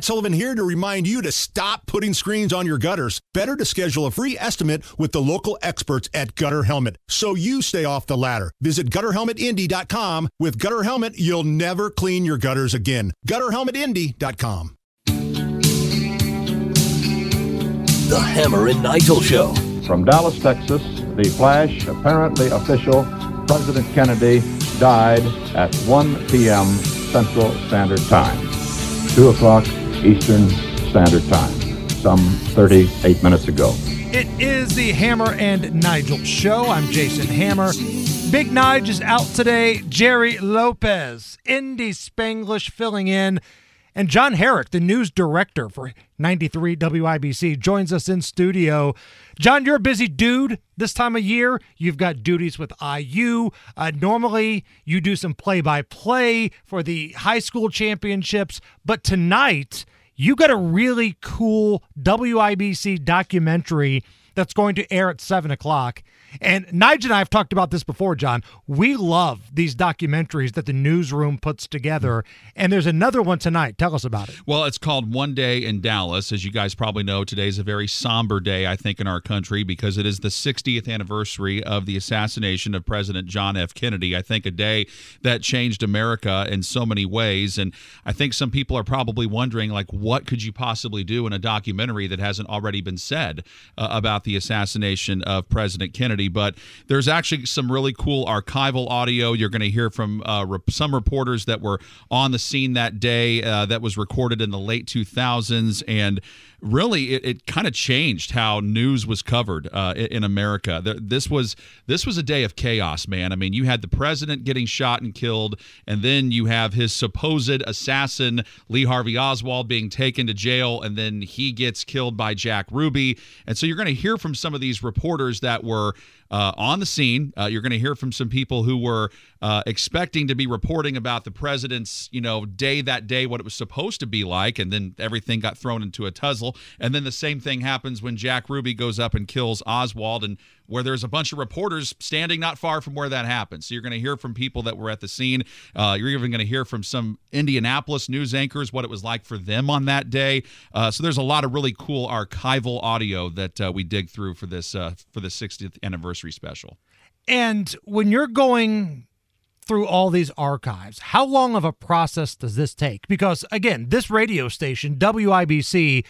Matt Sullivan here to remind you to stop putting screens on your gutters. Better to schedule a free estimate with the local experts at Gutter Helmet so you stay off the ladder. Visit gutterhelmetindy.com. With Gutter Helmet, you'll never clean your gutters again. gutterhelmetindy.com. The Hammer and Nigel Show. From Dallas, Texas, the flash, apparently official, President Kennedy died at 1 p.m. Central Standard Time, 2 o'clock Eastern Standard Time, some 38 minutes ago. It is the Hammer and Nigel show. I'm Jason Hammer. Big Nige is out today. Jerry Lopez, Indy Spanglish filling in. And John Herrick, the news director for 93 WIBC, joins us in studio. John, you're a busy dude this time of year. You've got duties with IU. Uh, normally, you do some play by play for the high school championships. But tonight, you got a really cool WIBC documentary that's going to air at 7 o'clock. And Nigel and I have talked about this before, John. We love these documentaries that the newsroom puts together. And there's another one tonight. Tell us about it. Well, it's called One Day in Dallas. As you guys probably know, today is a very somber day, I think, in our country because it is the 60th anniversary of the assassination of President John F. Kennedy. I think a day that changed America in so many ways. And I think some people are probably wondering, like, what could you possibly do in a documentary that hasn't already been said uh, about the assassination of President Kennedy? But there's actually some really cool archival audio. You're going to hear from uh, rep- some reporters that were on the scene that day uh, that was recorded in the late 2000s. And really it, it kind of changed how news was covered uh, in America. This was this was a day of chaos, man. I mean, you had the president getting shot and killed, and then you have his supposed assassin Lee Harvey Oswald being taken to jail, and then he gets killed by Jack Ruby. And so you're going to hear from some of these reporters that were uh, on the scene. Uh, you're going to hear from some people who were uh, expecting to be reporting about the president's, you know, day that day, what it was supposed to be like, and then everything got thrown into a tussle. And then the same thing happens when Jack Ruby goes up and kills Oswald, and where there's a bunch of reporters standing not far from where that happened. So you're going to hear from people that were at the scene. Uh, you're even going to hear from some Indianapolis news anchors what it was like for them on that day. Uh, so there's a lot of really cool archival audio that uh, we dig through for this uh, for the 60th anniversary special. And when you're going through all these archives, how long of a process does this take? Because again, this radio station, WIBC,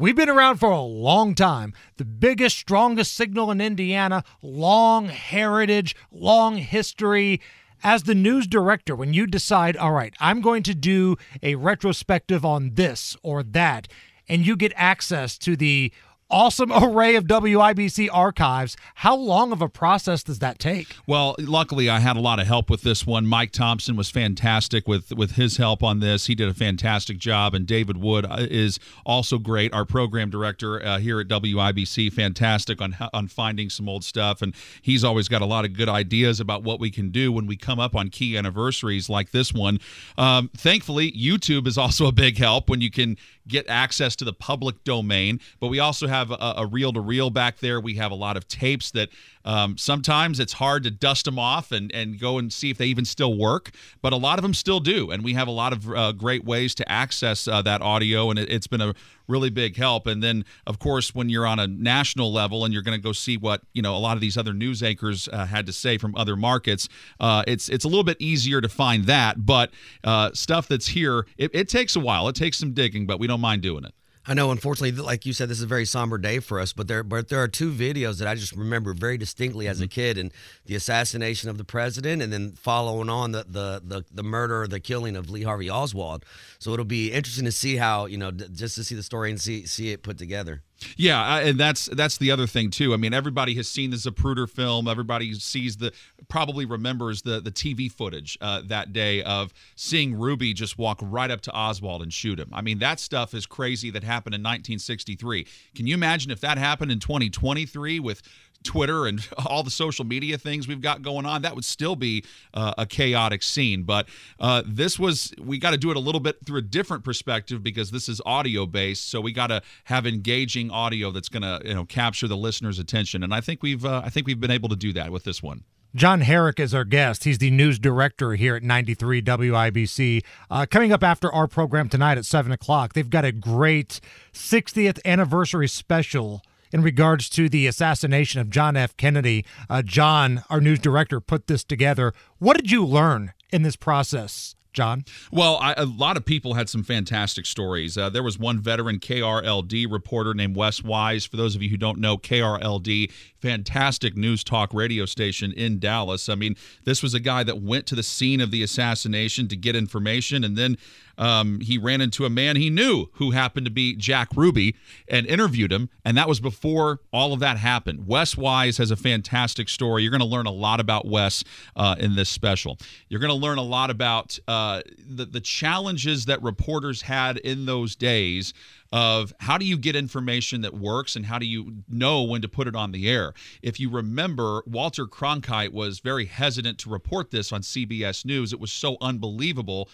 We've been around for a long time. The biggest, strongest signal in Indiana, long heritage, long history. As the news director, when you decide, all right, I'm going to do a retrospective on this or that, and you get access to the awesome array of WIBC archives. How long of a process does that take? Well, luckily I had a lot of help with this one. Mike Thompson was fantastic with with his help on this. He did a fantastic job, and David Wood uh, is also great. Our program director uh, here at WIBC, fantastic on on finding some old stuff, and he's always got a lot of good ideas about what we can do when we come up on key anniversaries like this one. Um, thankfully, YouTube is also a big help when you can get access to the public domain. But we also have a reel to reel back there. We have a lot of tapes that um, sometimes it's hard to dust them off and, and go and see if they even still work, but a lot of them still do. And we have a lot of uh, great ways to access uh, that audio, and it, has been a really big help. And then, of course, when you're on a national level and you're going to go see what you know a lot of these other news anchors uh, had to say from other markets, uh, it's it's a little bit easier to find that. But uh, stuff that's here, it, it takes a while. It takes some digging, but we don't mind doing it. I know, unfortunately, like you said, this is a very somber day for us. But there, but there are two videos that I just remember very distinctly as mm-hmm. a kid, and the assassination of the president, and then following on the the the, the murder, or the killing of Lee Harvey Oswald. So it'll be interesting to see how you know, just to see the story and see see it put together. Yeah, and that's that's the other thing too. I mean, everybody has seen the Zapruder film. Everybody sees the probably remembers the the TV footage uh, that day of seeing Ruby just walk right up to Oswald and shoot him. I mean, that stuff is crazy that happened in 1963. Can you imagine if that happened in 2023 with Twitter and all the social media things we've got going on, that would still be uh, a chaotic scene. But uh, this was, we got to do it a little bit through a different perspective because this is audio based. So we got to have engaging audio that's going to, you know, capture the listener's attention. And I think we've, uh, I think we've been able to do that with this one. John Herrick is our guest. He's the news director here at 93 WIBC. Uh, coming up after our program tonight at 7 o'clock, they've got a great 60th anniversary special in regards to the assassination of John F. Kennedy. Uh, John, our news director, put this together. What did you learn in this process? John? Well, I, a lot of people had some fantastic stories. Uh, there was one veteran KRLD reporter named Wes Wise. For those of you who don't know, KRLD, fantastic news talk radio station in Dallas. I mean, this was a guy that went to the scene of the assassination to get information and then um, he ran into a man he knew who happened to be Jack Ruby and interviewed him. And that was before all of that happened. Wes Wise has a fantastic story. You're going to learn a lot about Wes uh, in this special. You're going to learn a lot about uh, the, the challenges that reporters had in those days of how do you get information that works and how do you know when to put it on the air. If you remember, Walter Cronkite was very hesitant to report this on CBS News. It was so unbelievable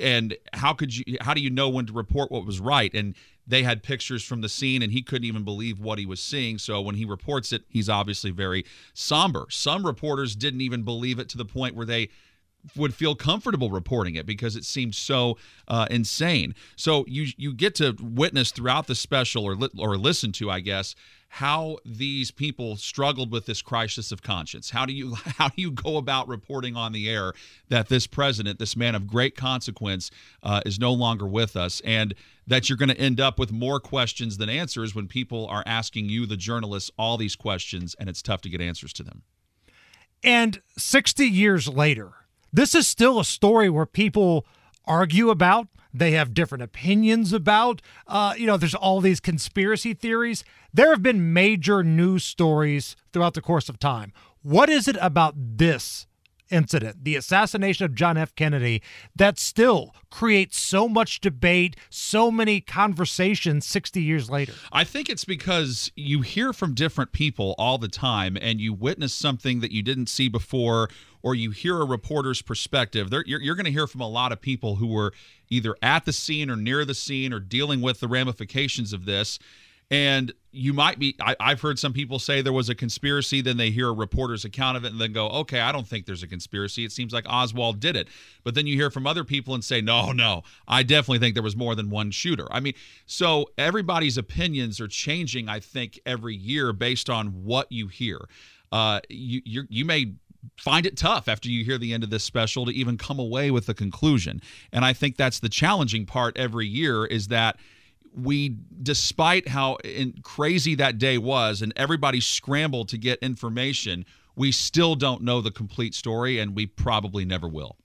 and how could you how do you know when to report what was right? And they had pictures from the scene and he couldn't even believe what he was seeing. So when he reports it he's obviously very somber. Some reporters didn't even believe it to the point where they would feel comfortable reporting it because it seemed so uh, insane. So you you get to witness throughout the special or li- or listen to, I guess, how these people struggled with this crisis of conscience. How do you how do you go about reporting on the air that this president, this man of great consequence, uh, is no longer with us, and that you're going to end up with more questions than answers when people are asking you, the journalists, all these questions, and it's tough to get answers to them. And 60 years later, this is still a story where people argue about. They have different opinions about. Uh, you know, there's all these conspiracy theories. There have been major news stories throughout the course of time. What is it about this incident, the assassination of John F. Kennedy, that still creates so much debate, so many conversations 60 years later? I think it's because you hear from different people all the time and you witness something that you didn't see before or you hear a reporter's perspective. There, you're, you're going to hear from a lot of people who were either at the scene or near the scene or dealing with the ramifications of this. And you might be, I, have heard some people say there was a conspiracy, then they hear a reporter's account of it and then go, okay, I don't think there's a conspiracy. It seems like Oswald did it. But then you hear from other people and say, no, no, I definitely think there was more than one shooter. I mean, so everybody's opinions are changing, I think, every year based on what you hear. Uh, you, you you may find it tough after you hear the end of this special to even come away with a conclusion. And I think that's the challenging part every year is that we despite how crazy that day was and everybody scrambled to get information, we still don't know the complete story and we probably never will.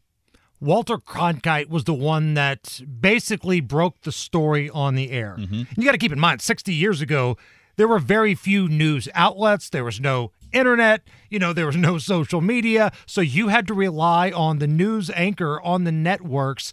Walter Cronkite was the one that basically broke the story on the air. Mm-hmm. You got to keep in mind, 60 years ago, there were very few news outlets. There was no internet, you know, there was no social media. So you had to rely on the news anchor on the networks.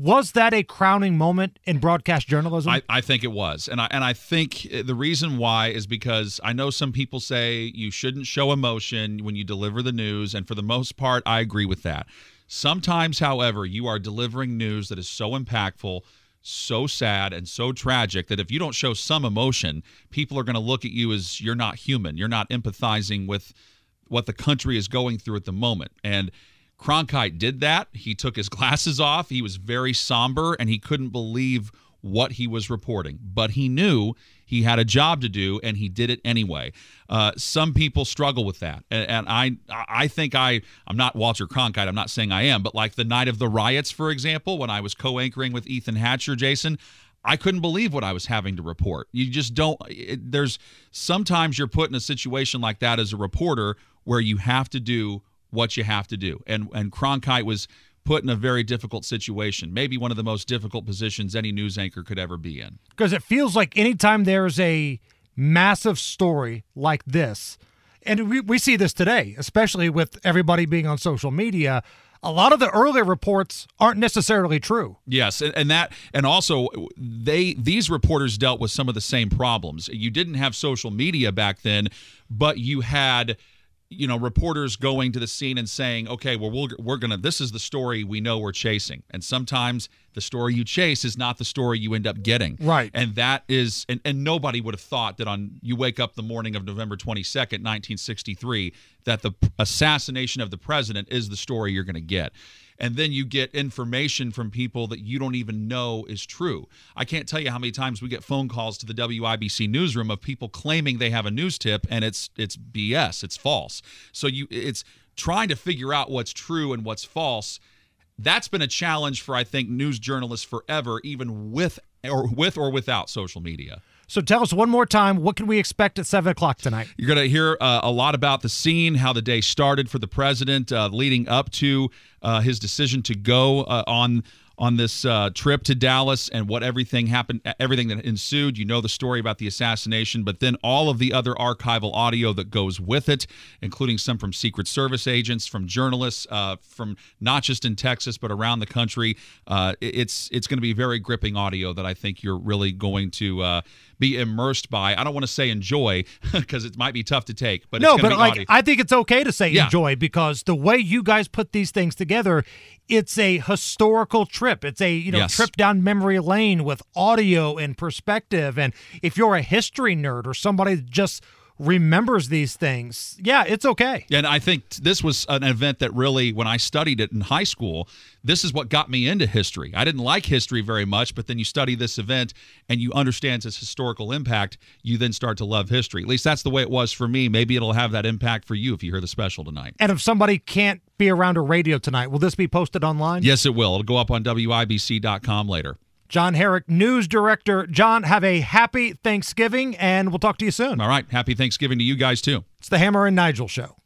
Was that a crowning moment in broadcast journalism? I, I, think it was. And I and I think uh, the reason why is because I know some people say you shouldn't show emotion when you deliver the news. And for the most part, I agree with that. Sometimes, however, you are delivering news that is so impactful so sad and so tragic that if you don't show some emotion, people are going to look at you as you're not human. You're not empathizing with what the country is going through at the moment. And Cronkite did that. He took his glasses off. He was very somber and he couldn't believe what he was reporting. But he knew he had a job to do, and he did it anyway. Uh, some people struggle with that, and, and, I I think I I'm not Walter Cronkite. I'm not saying I am, but like the night of the riots, for example, when I was co-anchoring with Ethan Hatcher, Jason. I couldn't believe what I was having to report. You just don't. It, there's sometimes you're put in a situation like that as a reporter where you have to do what you have to do. And and Cronkite was put in a very difficult situation, maybe one of the most difficult positions any news anchor could ever be in. Because it feels like anytime there's a massive story like this, and we, we see this today, especially with everybody being on social media. A lot of the earlier reports aren't necessarily true. Yes, and, and that, and also they these reporters dealt with some of the same problems. You didn't have social media back then, but you had you know reporters going to the scene and saying okay well we're, we're gonna this is the story we know we're chasing. And sometimes the story you chase is not the story you end up getting. Right. and that is and, and nobody would have thought that on you wake up the morning of november 22nd 1963 that the assassination of the president is the story you're going to get and then you get information from people that you don't even know is true. I can't tell you how many times we get phone calls to the WIBC newsroom of people claiming they have a news tip and it's it's BS, it's false. So you it's trying to figure out what's true and what's false. That's been a challenge for I think news journalists forever even with or with or without social media. So tell us one more time, what can we expect at 7 o'clock tonight? You're going to hear uh, a lot about the scene, how the day started for the president, uh, leading up to uh, his decision to go uh, on on this uh, trip to Dallas and what everything happened, everything that ensued. You know the story about the assassination, but then all of the other archival audio that goes with it, including some from Secret Service agents, from journalists, uh, from not just in Texas but around the country. Uh, it's it's going to be very gripping audio that I think you're really going to uh, be immersed by. I don't want to say enjoy because it might be tough to take, but no, but be like audio. I think it's okay to say Yeah. enjoy because the way you guys put these things together, it's a historical trip. It's a you know Yes. trip down memory lane with audio and perspective. And if you're a history nerd or somebody that just remembers these things, yeah, it's okay. And I think this was an event that really, when I studied it in high school, this is what got me into history. I didn't like history very much, but then you study this event and you understand its historical impact, you then start to love history. At least that's the way it was for me. Maybe it'll have that impact for you if you hear the special tonight. And if somebody can't be around a radio tonight, will this be posted online? Yes, it will. It'll go up on WIBC.com later. John Herrick, news director. John, have a happy Thanksgiving, and we'll talk to you soon. All right. Happy Thanksgiving to you guys, too. It's the Hammer and Nigel Show.